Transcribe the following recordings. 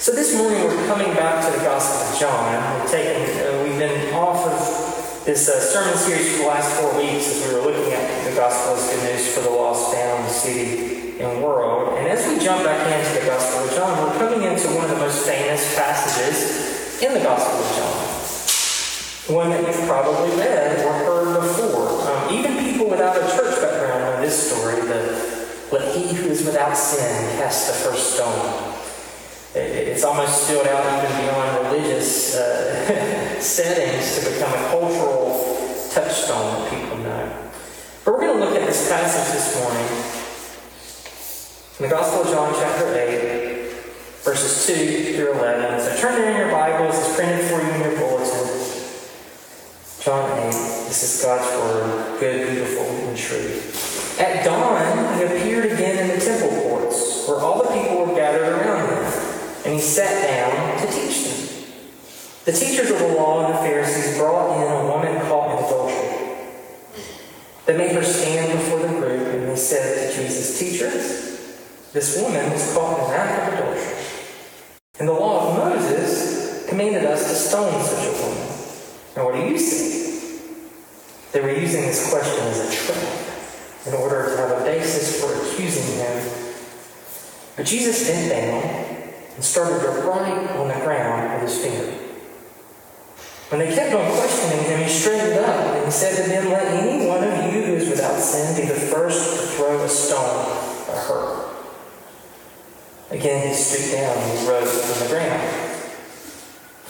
So this morning we're coming back to the Gospel of John. We're taking, uh, we've been off of this uh, sermon series for the last four weeks as we were looking at the Gospel as good news for the lost, bound, city, and world. And as we jump back into the Gospel of John, we're coming into one of the most famous passages in the Gospel of John. One that you've probably read or heard before. Um, even people without a church background know this story, the let he who is without sin cast the first stone. It's almost spilled out even beyond religious uh, settings to become a cultural touchstone that people know. But we're going to look at this passage this morning in the Gospel of John, chapter 8, verses 2 through 11. So turn in your Bibles, it's printed for you in your bulletin. John 8, this is God's Word, good, beautiful, and true. At dawn, appeared sat down to teach them. The teachers of the law and the Pharisees brought in a woman caught in adultery. They made her stand before the group, and they said to Jesus, Teacher, this woman was caught in an act of adultery. And the law of Moses commanded us to stone such a woman. Now, what do you say? They were using this question as a trap in order to have a basis for accusing him. But Jesus bent down and started to write on the ground with his finger. When they kept on questioning him, he straightened up and said to them, Let any one of you who is without sin be the first to throw a stone at her. Again, he stooped down and he rose from the ground.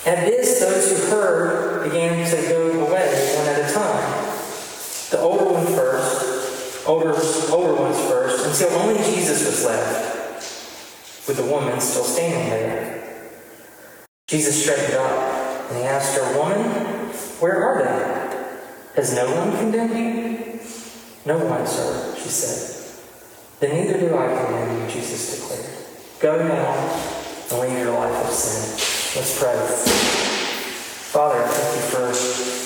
At this, those who heard began to go away one at a time. The older one first, older, older ones first, until only Jesus was left with the woman still standing there. Jesus straightened up and he asked her, Woman, where are they? Has no one condemned you? No one, sir, she said. Then neither do I condemn you, Jesus declared. Go now and leave your life of sin. Let's pray. Father, thank you for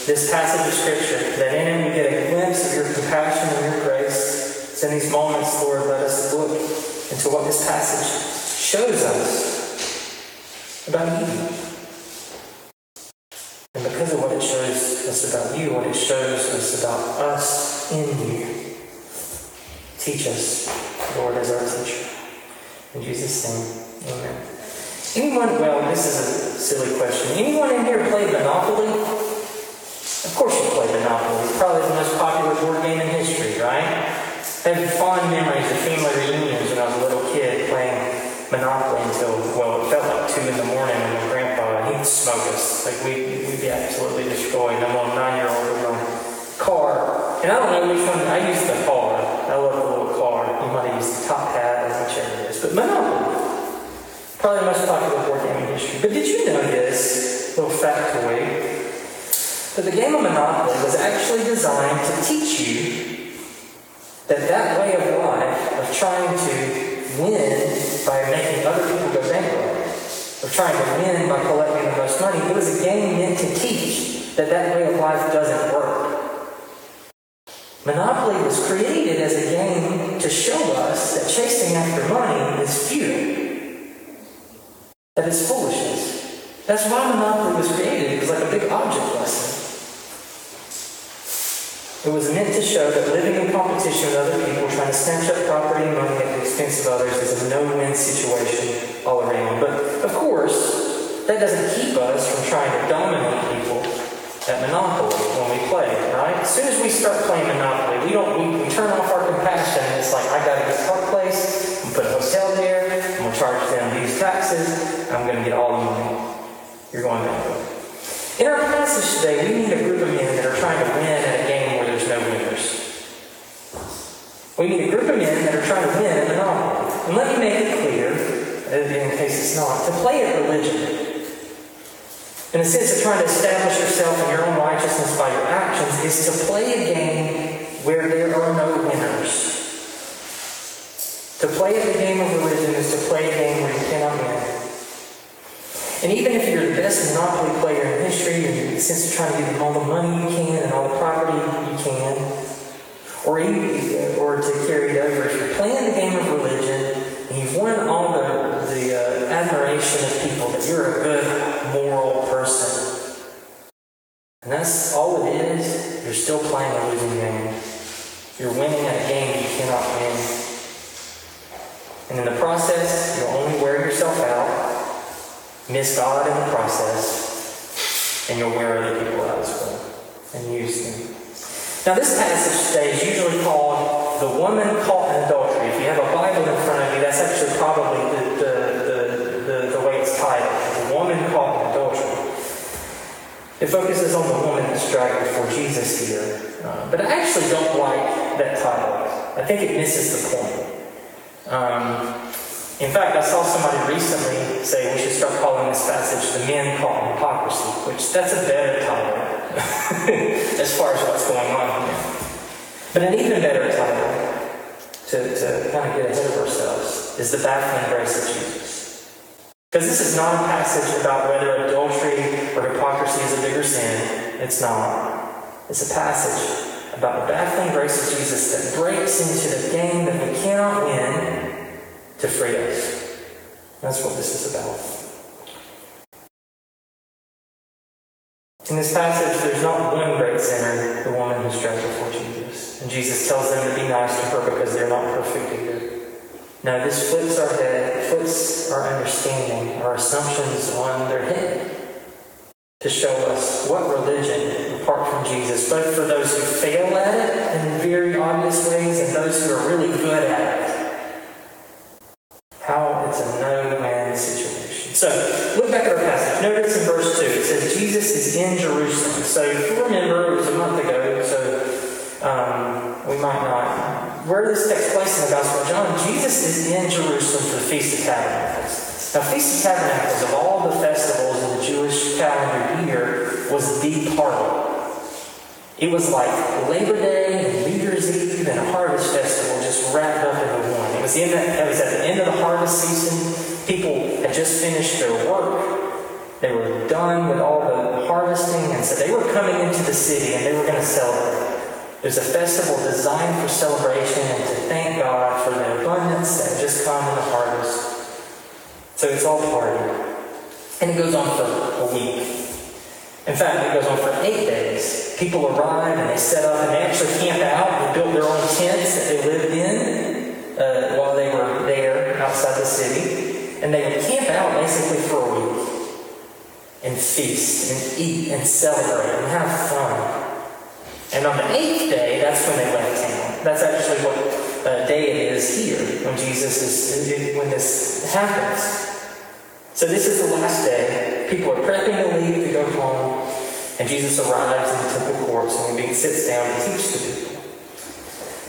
this passage of Scripture, that in it we get a glimpse of your compassion and your grace. So in these moments, Lord, let us look into what this passage shows us about you. And because of what it shows us about you, what it shows us about us in you, teach us, Lord, as our teacher. In Jesus' name, amen. Anyone, well, this is a silly question. Anyone in here play Monopoly? Of course you play Monopoly. It's probably the most popular board game in history, right? Have destroyed. I'm on nine-year-old with my car. And I don't know which one, I used the car. I love the little car. You might have used the top hat or whichever it is. But Monopoly, probably the most popular board game in history. But did you know this little factoid? That the game of Monopoly was actually designed to teach you that that way of life, of trying to win by making other people go bankrupt, of trying to win by collecting the most money. It was a game meant to teach that that way of life doesn't work. Monopoly was created as a game to show us that chasing after money is futile, that it's foolishness. That's why Monopoly was created. It was like a big object lesson. It was meant to show that living in competition with other people, trying to snatch up property and money at the expense of others, is a no-win situation all around. But of course, that doesn't keep us from trying to dominate people at Monopoly when we play, right? As soon as we start playing Monopoly, we don't we, we turn off our compassion. It's like I got to get Park Place, I'm gonna put a hotel there, I'm gonna charge them these taxes, I'm gonna get all the money. You're going bankrupt. In our passage today, we meet a group of men that are trying to win at a game where there's no winners. We need a group of men that are trying to win the Monopoly. And let me make it clear, in case it's not, to play at religion, in a sense of trying to establish yourself in your own righteousness by your actions, is to play a game where there are no winners. To play the game of religion is to play a game where you cannot win. And even if you're the best Monopoly player in history, in the sense of trying to get all the money you can and all the property you can, or even, or to carry it over, if you're playing the game of religion and you've won all the, the uh, admiration of people that you're a good moral person. And that's all it is. You're still playing a losing game. You're winning at a game you cannot win. And in the process, you'll only wear yourself out, miss God in the process, and you'll wear other people out as well and use them. Now, this passage today is usually called the woman caught in adultery. If you have a Bible in front of you, that's actually probably the, the, the, the, the way it's titled The Woman Caught in Adultery. It focuses on the woman that's dragged before Jesus here. Uh, but I actually don't like that title. I think it misses the point. Um, in fact, I saw somebody recently say we should start calling this passage the men in hypocrisy, which that's a better title as far as what's going on here. But an even better title to, to kind of get ahead of ourselves is the baffling grace of Jesus. Because this is not a passage about whether adultery hypocrisy is a bigger sin. It's not. It's a passage about the baffling grace of Jesus that breaks into the game that we cannot win to free us. That's what this is about. In this passage, there's not one great sinner, the woman who's dragged before Jesus. And Jesus tells them to be nice to her because they're not perfect either. Now, this flips our head, flips our understanding, our assumptions on their head to show us what religion, apart from Jesus, both for those who fail at it in very obvious ways and those who are really good at it, how it's a no man's situation. So, look back at our passage. Notice in verse 2, it says Jesus is in Jerusalem. So, if you remember, it was a month ago, so um, we might not. Where this takes place in the Gospel of John, Jesus is in Jerusalem for the Feast of Tabernacles. Now, Feast of Tabernacles, of all the festivals in the Jewish calendar year, was the part it was like Labor Day New Year's Eve and a harvest festival just wrapped up into one. It was in that it was at the end of the harvest season. People had just finished their work. They were done with all the harvesting, and so they were coming into the city and they were going to celebrate. It was a festival designed for celebration and to thank God for the abundance that had just come in the harvest. So it's all party. And it goes on for a week. In fact, it goes on for eight days. People arrive and they set up and they actually camp out. They built their own tents that they lived in uh, while they were there outside the city. And they would camp out basically for a week and feast and eat and celebrate and have fun. And on the eighth day, that's when they left town. That's actually what uh, day it is here when Jesus is when this happens. So this is the last day. People are prepping to leave to go home, and Jesus arrives in the temple courts and he sits down to teach the people.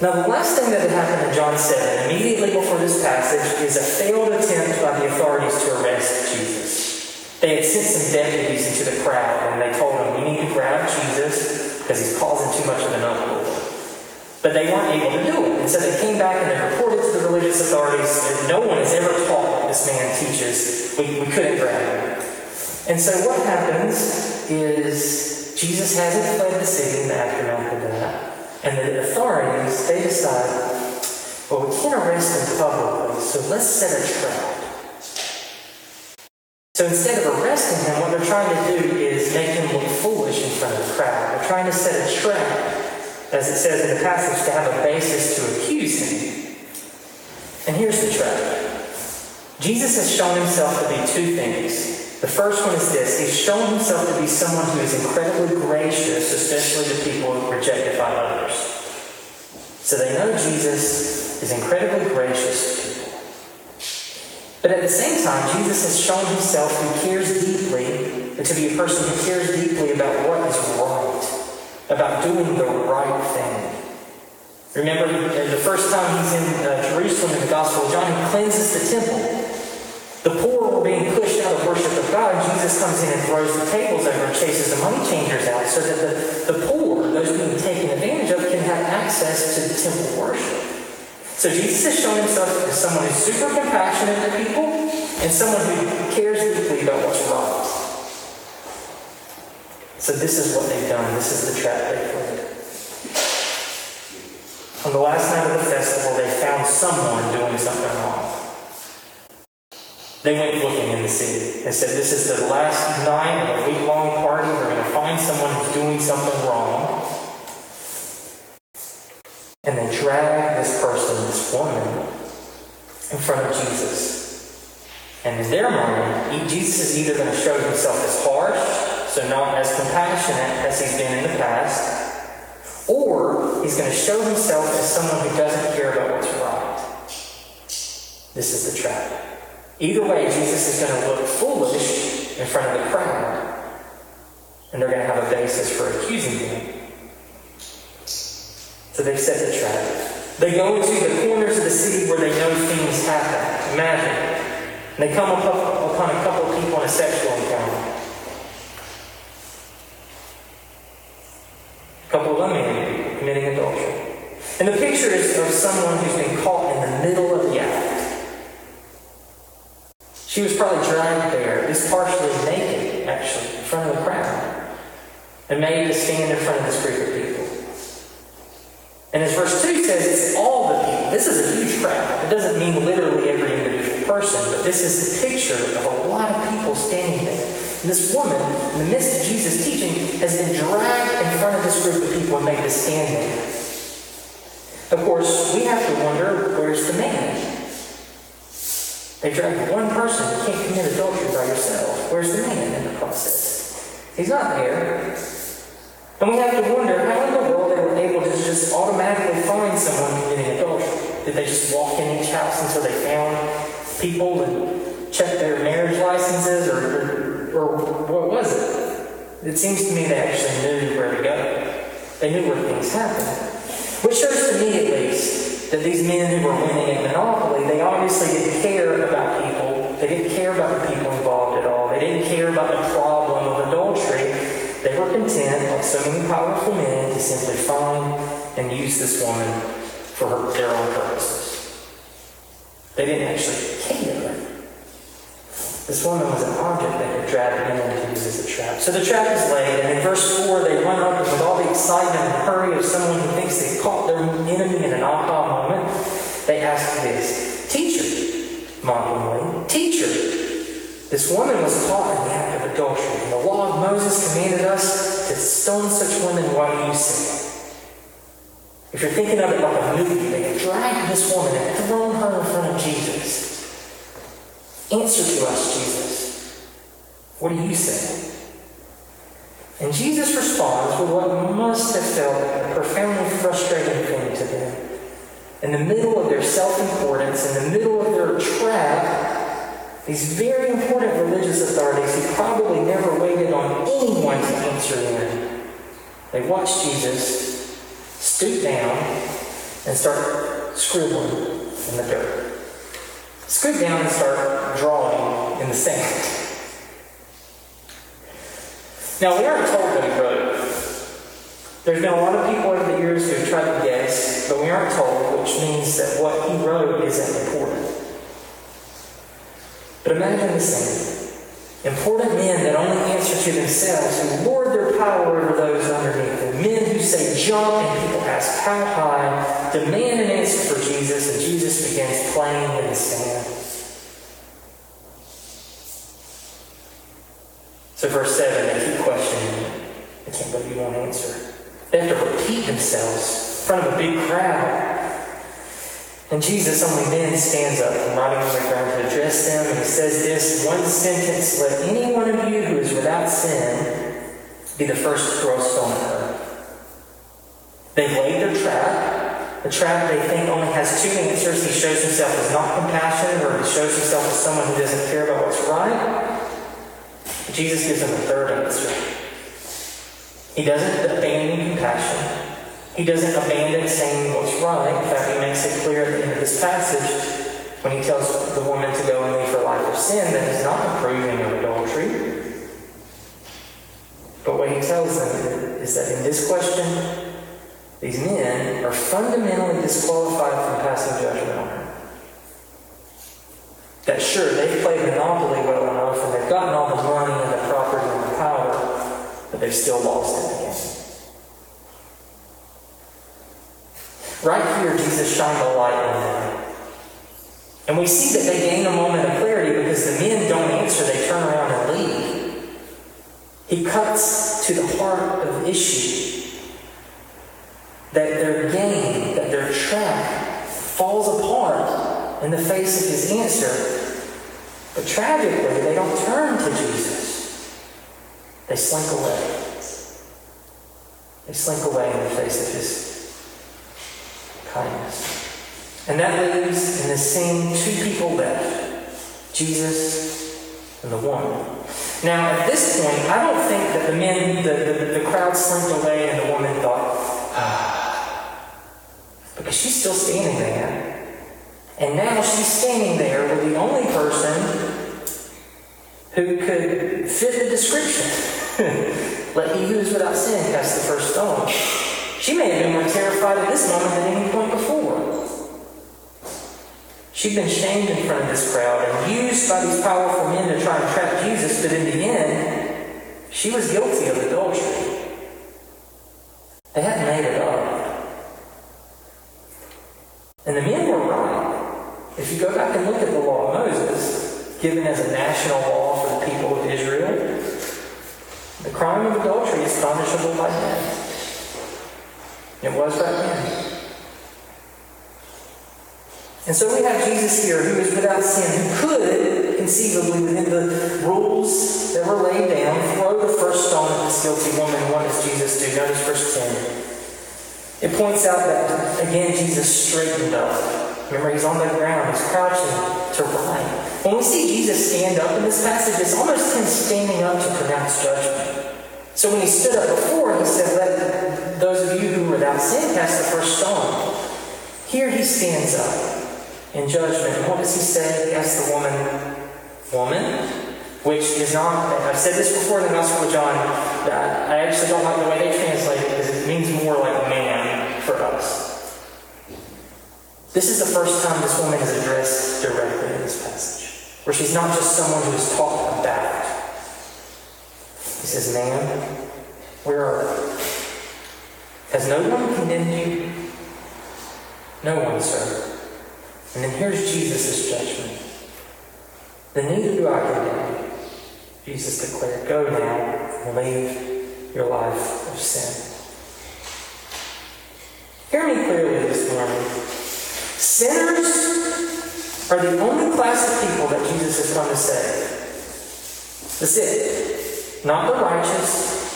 Now, the last thing that had happened in John 7, immediately before this passage, is a failed attempt by the authorities to arrest Jesus. They had sent some deputies into the crowd, and they told them, "We need to grab Jesus because he's causing too much of an uproar." But they weren't able to do it. And so they came back and they reported to the religious authorities that no one has ever taught what this man teaches. We, we couldn't grab him. And so what happens is Jesus hasn't fled the city in the aftermath of that. And the authorities, they decide, well, we can't arrest him publicly, so let's set a trap. So instead of arresting him, what they're trying to do is make him look foolish in front of the crowd. They're trying to set a trap as it says in the passage, to have a basis to accuse him. And here's the trap Jesus has shown himself to be two things. The first one is this He's shown himself to be someone who is incredibly gracious, especially to people who rejected by others. So they know Jesus is incredibly gracious to people. But at the same time, Jesus has shown himself who cares deeply, and to be a person who cares deeply about what is right about doing the right thing. Remember, the first time he's in uh, Jerusalem in the Gospel of John, he cleanses the temple. The poor were being pushed worship of God. Jesus comes in and throws the tables over and chases the money changers out so that the, the poor, those being taken advantage of, can have access to the temple worship. So Jesus has shown himself as someone who's super compassionate to people and someone who cares deeply about what's right. So this is what they've done. This is the trap they played. On the last night of the festival, they found someone doing something wrong. They went looking in the city. and said, This is the last night of a week long party. We're going to find someone who's doing something wrong. And they drag this person, this woman, in front of Jesus. And in their mind, Jesus is either going to show himself as harsh, so not as compassionate as he's been in the past, or he's going to show himself as someone who doesn't care about what's right. This is the trap. Either way, Jesus is going to look foolish in front of the crowd, and they're going to have a basis for accusing him. So they've set the trap. They go into the corners of the city where they know things happen. Imagine. And they come upon a couple of people in a sexual encounter. A couple of people committing adultery. And the picture is of someone who's been caught in the middle of the act. She was probably dragged there, least partially naked, actually, in front of the crowd, and made to stand in front of this group of people. And as verse 2 says, it's all the people. This is a huge crowd. It doesn't mean literally every individual person, but this is the picture of a lot of people standing there. And this woman, in the midst of Jesus' teaching, has been dragged in front of this group of people and made to stand there. Of course, we have to wonder where's the man? They dragged one person. Can't commit adultery by yourself. Where's the man in the process? He's not there. And we have to wonder how in the world they were able to just automatically find someone committing adultery. Did they just walk in each house until they found people and check their marriage licenses, or, or, or what was it? It seems to me they actually knew where to go. They knew where things happened. Which shows to me, at least, that these men who were winning at Monopoly, they obviously didn't care about people. They didn't care about the people involved at all. They didn't care about the problem of adultery. They were content, like so many powerful men, to simply find and use this woman for her, their own purposes. They didn't actually care. This woman was an object they could drag in and use as a trap. So the trap is laid, and in verse 4, they run up with all the excitement and hurry of someone who thinks they've caught their enemy in an aha moment. They ask this Teacher, mockingly, Teacher, this woman was caught in the act of adultery, and the law of Moses commanded us to stone such women. Why do you say? If you're thinking of it like a movie, they dragged this woman and thrown her in front of Jesus. Answer to us, Jesus. What do you say? And Jesus responds with what must have felt profoundly frustrating thing to them. In the middle of their self importance, in the middle of their trap, these very important religious authorities who probably never waited on anyone to answer them. They watch Jesus stoop down and start scribbling in the dirt. Scoop down and start drawing in the sand. Now, we aren't told what he wrote. There's been a lot of people over the years who have tried to guess, but we aren't told, which means that what he wrote isn't important. But imagine the scene. Important men that only answer to themselves, who lord their power over those underneath them. Men who say jump and people ask how high, demand an answer for Jesus, and Jesus begins playing in the sand. So verse 7, they keep questioning. I can't believe you won't answer. They have to themselves in front of a big crowd. And Jesus only then stands up from writing the ground to address them, and he says this one sentence Let any one of you who is without sin be the first to throw a stone at her. They've laid their trap. The trap they think only has two answers. He shows himself as not compassionate, or he shows himself as someone who doesn't care about what's right. But Jesus gives them a third answer. He doesn't abandon compassion. He doesn't abandon saying what's right. In fact, he makes it clear at the end of this passage when he tells the woman to go and leave her life of sin that he's not approving of adultery. But what he tells them is that in this question, these men are fundamentally disqualified from passing judgment on her. That sure, they've played Monopoly well enough and they've gotten all the money and the property and the power, but they've still lost in the game. Right here, Jesus shined a light on them. And we see that they gain a moment of clarity because the men don't answer, they turn around and leave. He cuts to the heart of the issue. That their game, that their trap falls apart in the face of his answer. But tragically, they don't turn to Jesus. They slink away. They slink away in the face of his kindness. And that leaves in the same two people left Jesus and the woman. Now, at this point, I don't think that the men, the, the, the crowd slinked away and the woman thought, ah, because she's still standing there. And now she's standing there with the only person who could fit the description. Let he who is without sin cast the first stone. She may have been more terrified at this moment than any point before. She'd been shamed in front of this crowd and used by these powerful men to try and trap Jesus, but in the end, she was guilty of adultery. They hadn't made it up. And the men were right. If you go back and look at the law of Moses, given as a national law for the people of Israel, the crime of adultery is punishable by death. It was back then. And so we have Jesus here who is without sin, who could conceivably, within the rules that were laid down, throw the first stone at this guilty woman. What does Jesus do? Notice verse 10. It points out that, again, Jesus straightened up. Remember, he's on the ground, he's crouching to ride. When we see Jesus stand up in this passage, it's almost him standing up to pronounce judgment. So when he stood up before, he said, Let those of you who are without sin cast the first stone. Here he stands up in judgment. And what does he say? Asks the woman, Woman? Which is not, I've said this before in the Gospel of John, I actually don't like the way they translate it because it means more like man for us. This is the first time this woman is addressed directly in this passage where she's not just someone who's talked about. He says, Ma'am, where are? Has no one condemned you? No one, sir. And then here's Jesus' judgment. Then neither do I condemn you. Jesus declared, Go now and leave your life of sin. Hear me clearly this morning. Sinners are the only class of people that Jesus has come to save. That's it. Not the righteous,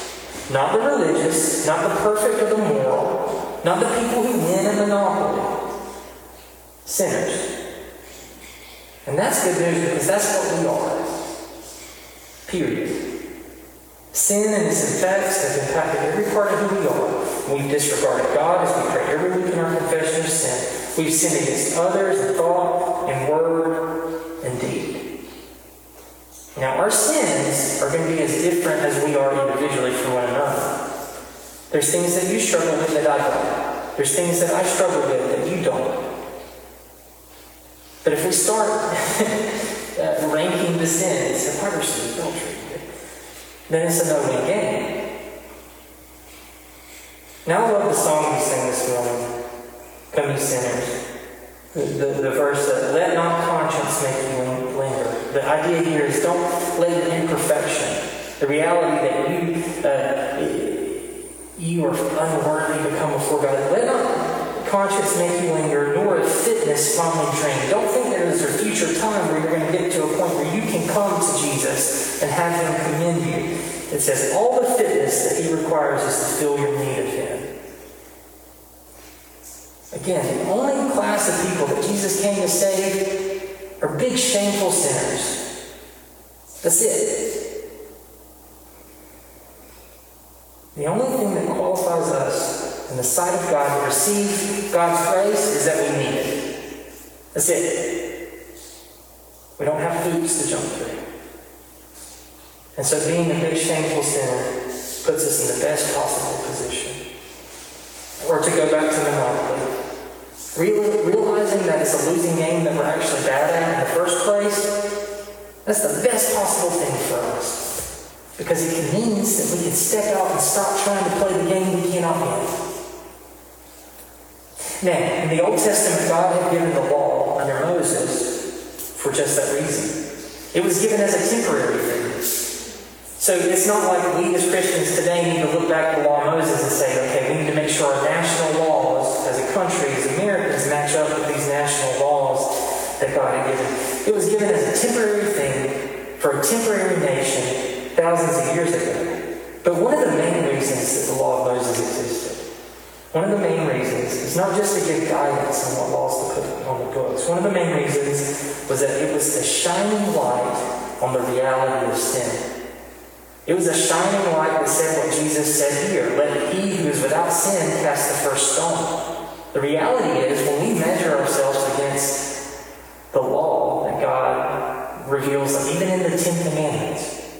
not the religious, not the perfect or the moral, not the people who win a monopoly. Sinners. And that's good news because that's what we are. Period. Sin and its effects have impacted every part of who we are. We've disregarded God as we pray every week in our confession of sin. We've sinned against others in thought, in word, and deed. Now, our sins are going to be as different as we are individually from one another. There's things that you struggle with that I don't. There's things that I struggle with that you don't. But if we start uh, ranking the sins, hypocrisy, adultery, then it's a no-win game. Now I love the song we sang this morning, Come Sinners. The, the, the verse that, let not conscience make you linger. The idea here is don't let your imperfection, the reality that you uh, you are unworthy to come before God, let not conscience make you linger, nor a fitness fondly trained. Don't think there is a future time where you're going to get to a point where you can come to Jesus and have Him commend you. It says all the fitness that He requires is to fill your need of Him. Again, the only class of people that Jesus came to save are big, shameful sinners. That's it. The only thing that qualifies us in the sight of God to receive God's grace is that we need it. That's it. We don't have hoops to jump through. And so being a big, shameful sinner puts us in the best possible position. Or to go back to the Monopoly. Realizing that it's a losing game that we're actually bad at in the first place, that's the best possible thing for us. Because it means that we can step out and stop trying to play the game we cannot win. Now, in the Old Testament, God had given the law under Moses for just that reason. It was given as a temporary thing. So it's not like we as Christians today need to look back at the law of Moses and say, okay, we need to make sure our national laws as a country, as Americans, match up with these national laws that God had given. It was given as a temporary thing for a temporary nation thousands of years ago. But one of the main reasons that the law of Moses existed one of the main reasons is not just to give guidance on what laws to put on the books. One of the main reasons was that it was a shining light on the reality of sin. It was a shining light that said what Jesus said here let he who is without sin cast the first stone. The reality is, when we measure ourselves against the law that God reveals, even in the Ten Commandments,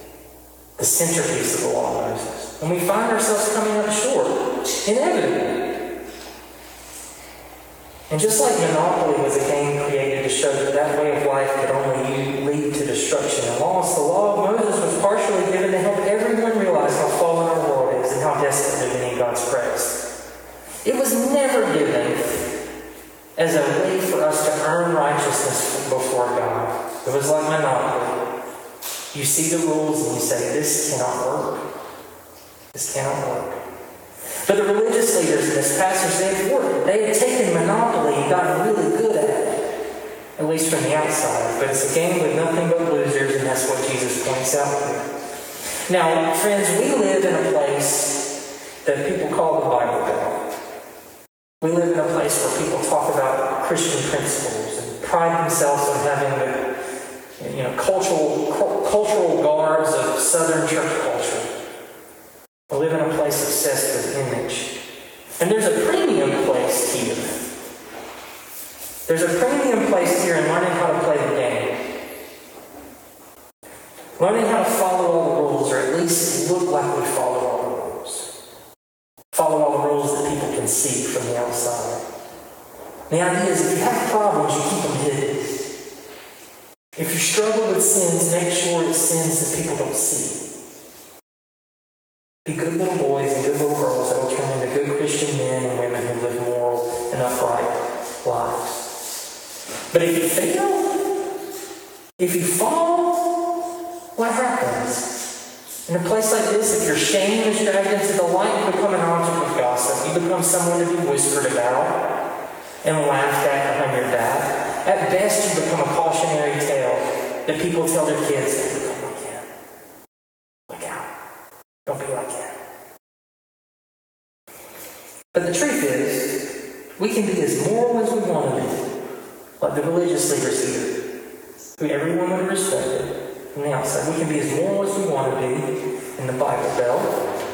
the centerpiece of the law of Moses, when we find ourselves coming up short, inevitably, and just like Monopoly was a game created to show that that way of life could only lead to destruction and loss, the law of Moses was partially given to help everyone realize how fallen our world is and how desperately we need God's grace. It was never given as a way for us to earn righteousness before God. It was like Monopoly. You see the rules and you say, this cannot work. This cannot work. But the religious leaders in this passage, they had worked. They had taken monopoly and gotten really good at it, at least from the outside. But it's a game with nothing but losers, and that's what Jesus points out here. Now, friends, we live in a place that people call the Bible Belt. We live in a place where people talk about Christian principles and pride themselves on having the you know, cultural, cultural garbs of Southern church culture. We live in a place obsessed with image. And there's a premium place here. There's a premium place here in learning how to play the game. Learning how to follow all the rules, or at least look like we follow The idea is if you have problems, you keep them hidden. If you struggle with sins, make sure it's sins that people don't see. Be good little boys and good little girls that will turn into good Christian men and women who live moral and upright lives. But if you fail, if you fall, what happens? In a place like this, if your shame is dragged into the light, you become an object of gossip. You become someone to be whispered about and laughed at behind your back. At best, you become a cautionary tale that people tell their kids, don't like him. Look out. Don't be like him. But the truth is, we can be as moral as we want to be, like the religious leaders here, who everyone would respect from the outside. We can be as moral as we want to be in the Bible Belt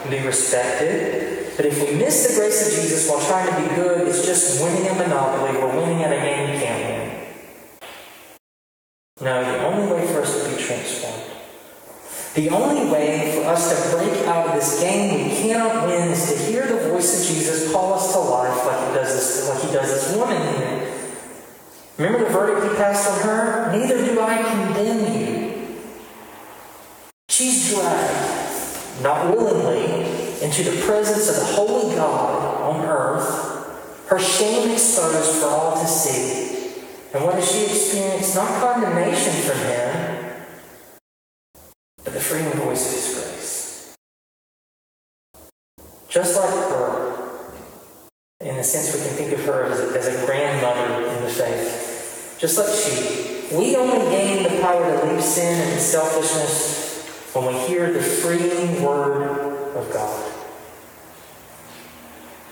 and be respected. But if we miss the grace of Jesus while trying to be good, it's just winning a monopoly. We're winning at a game you can't win. No, the only way for us to be transformed the only way for us to break out of this game we cannot win is to hear the voice of Jesus call us to life like he does this, like he does this woman here. Remember the verdict he passed on her? Neither do I condemn you. She's dragged, not willingly, into the presence of the holy God on earth, her shame exposed for all to see. And what does she experience? Not condemnation from him, but the freeing voice of His grace. Just like her, in a sense, we can think of her as a, as a grandmother in the faith. Just like she, we only gain the power to leave sin and selfishness when we hear the freeing word of God.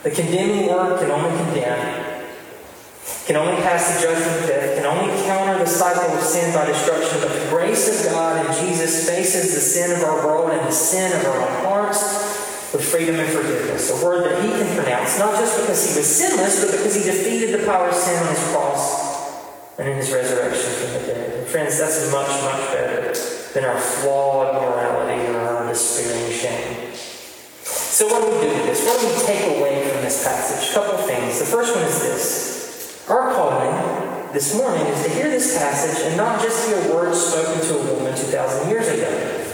The condemning word can only condemn, can only pass the judgment of death, can only counter the cycle of sin by destruction, but the grace of God in Jesus faces the sin of our world and the sin of our own hearts with freedom and forgiveness. A word that he can pronounce, not just because he was sinless, but because he defeated the power of sin on his cross and in his resurrection from the dead. And friends, that's much, much better than our flawed morality or our despairing shame. So what do we do with this? What do we take away from this passage? A couple things. The first one is this. Our calling this morning is to hear this passage and not just hear words spoken to a woman 2,000 years ago,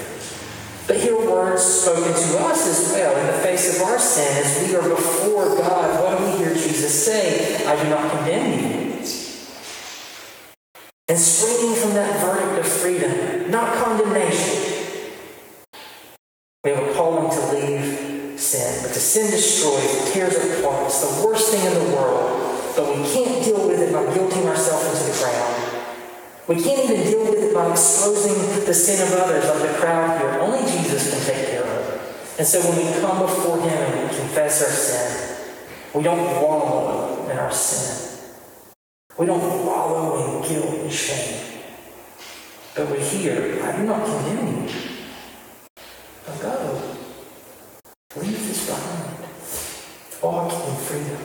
but hear words spoken to us as well in the face of our sin as we are before God. What do we hear Jesus say? I do not condemn you. Sin. Destroys, tears apart. It's the worst thing in the world. But we can't deal with it by guilting ourselves into the ground. We can't even deal with it by exposing the sin of others like the crowd here. Only Jesus can take care of it. And so when we come before Him and we confess our sin, we don't wallow in our sin. We don't wallow in guilt and shame. But we hear, I do not condemn you. But go. Leave this behind. Walk in freedom.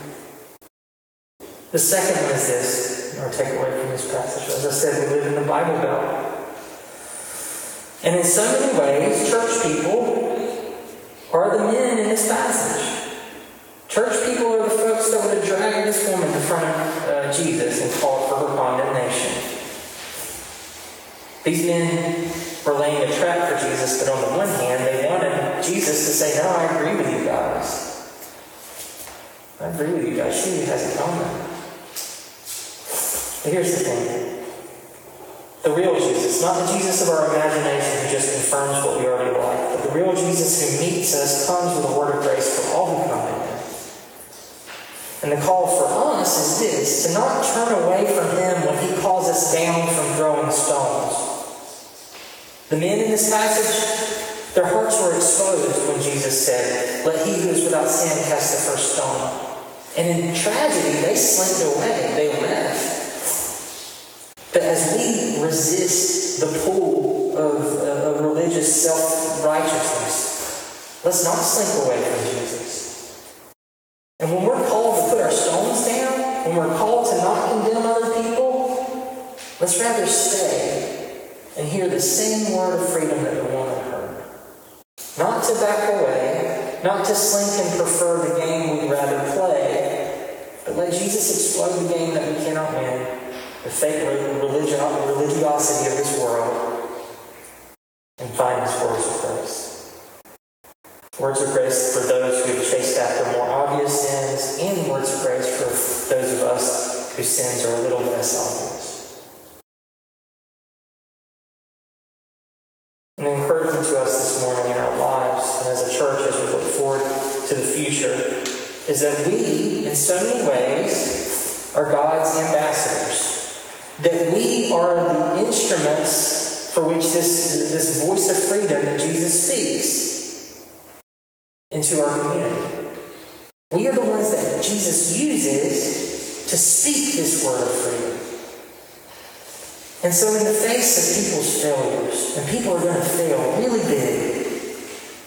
The second one is this, our takeaway from this passage. As I said, we live in the Bible Belt. And in so many ways, church people are the men in this passage. Church people are the folks that would have dragged this woman in front of uh, Jesus and called for her condemnation. These men were laying a trap for Jesus, but on the one hand, Jesus to say, No, I agree with you guys. I agree with you guys. She has a comment. But here's the thing the real Jesus, not the Jesus of our imagination who just confirms what we already like, but the real Jesus who meets us comes with a word of grace for all who come him. And the call for us is this to not turn away from him when he calls us down from throwing stones. The men in this passage, their hearts were exposed when Jesus said, Let he who is without sin cast the first stone. And in tragedy, they slinked away, they left. But as we resist the pull of, uh, of religious self righteousness, let's not slink away from Jesus. And when we're called to put our stones down, when we're called to not condemn other people, let's rather stay and hear the same word of freedom that woman heard. To back away, not to slink and prefer the game we'd rather play, but let Jesus explode the game that we cannot win, the fake religiosity of this world, people are going to fail really big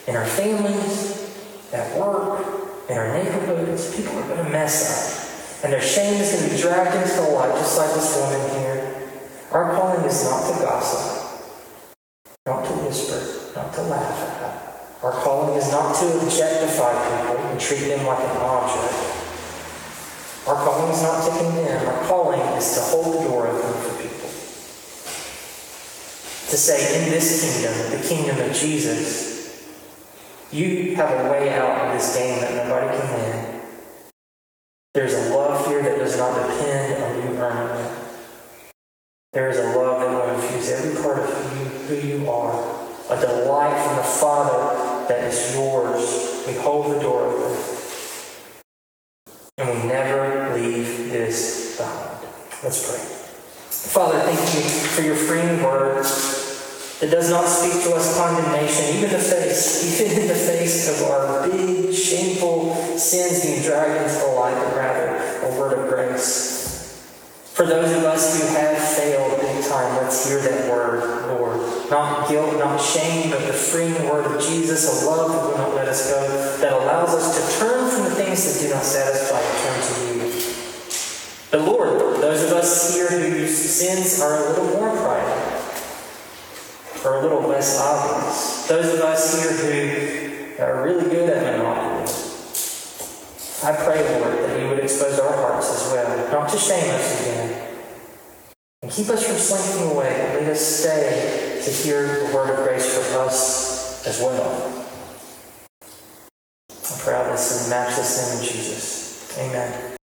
in our families, at work, in our neighborhoods, people are going to mess up. And their shame is going to be dragged into the light, just like this woman here. Our calling is not to gossip, not to whisper, not to laugh at. Our calling is not to objectify people and treat them like an object. Our calling is not to condemn. Our calling is to hold the door open to say, in this kingdom, the kingdom of Jesus, you have a way out of this game that nobody can win. There's a love here that does not depend on you earning it. There is a love that will infuse every part of you, who you are, a delight from the Father that is yours. We hold the door open. And we never leave this behind. Let's pray. Father, thank you for your freeing word that does not speak to us condemnation, even the face, even in the face of our big, shameful sins being dragged into the light, but rather a word of grace. For those of us who have failed big time, let's hear that word, Lord. Not guilt, not shame, but the freeing word of Jesus, a love that will not let us go, that allows us to turn from the things that do not satisfy and turn to you. But Lord, those of us here whose sins are a little more private, are a little less obvious. Those of us here who are really good at monopoly, I pray, Lord, that you would expose our hearts as well, not to shame us again, and keep us from slinking away, but lead us stay to hear the word of grace for us as well. I pray all this in matchless name of Jesus. Amen.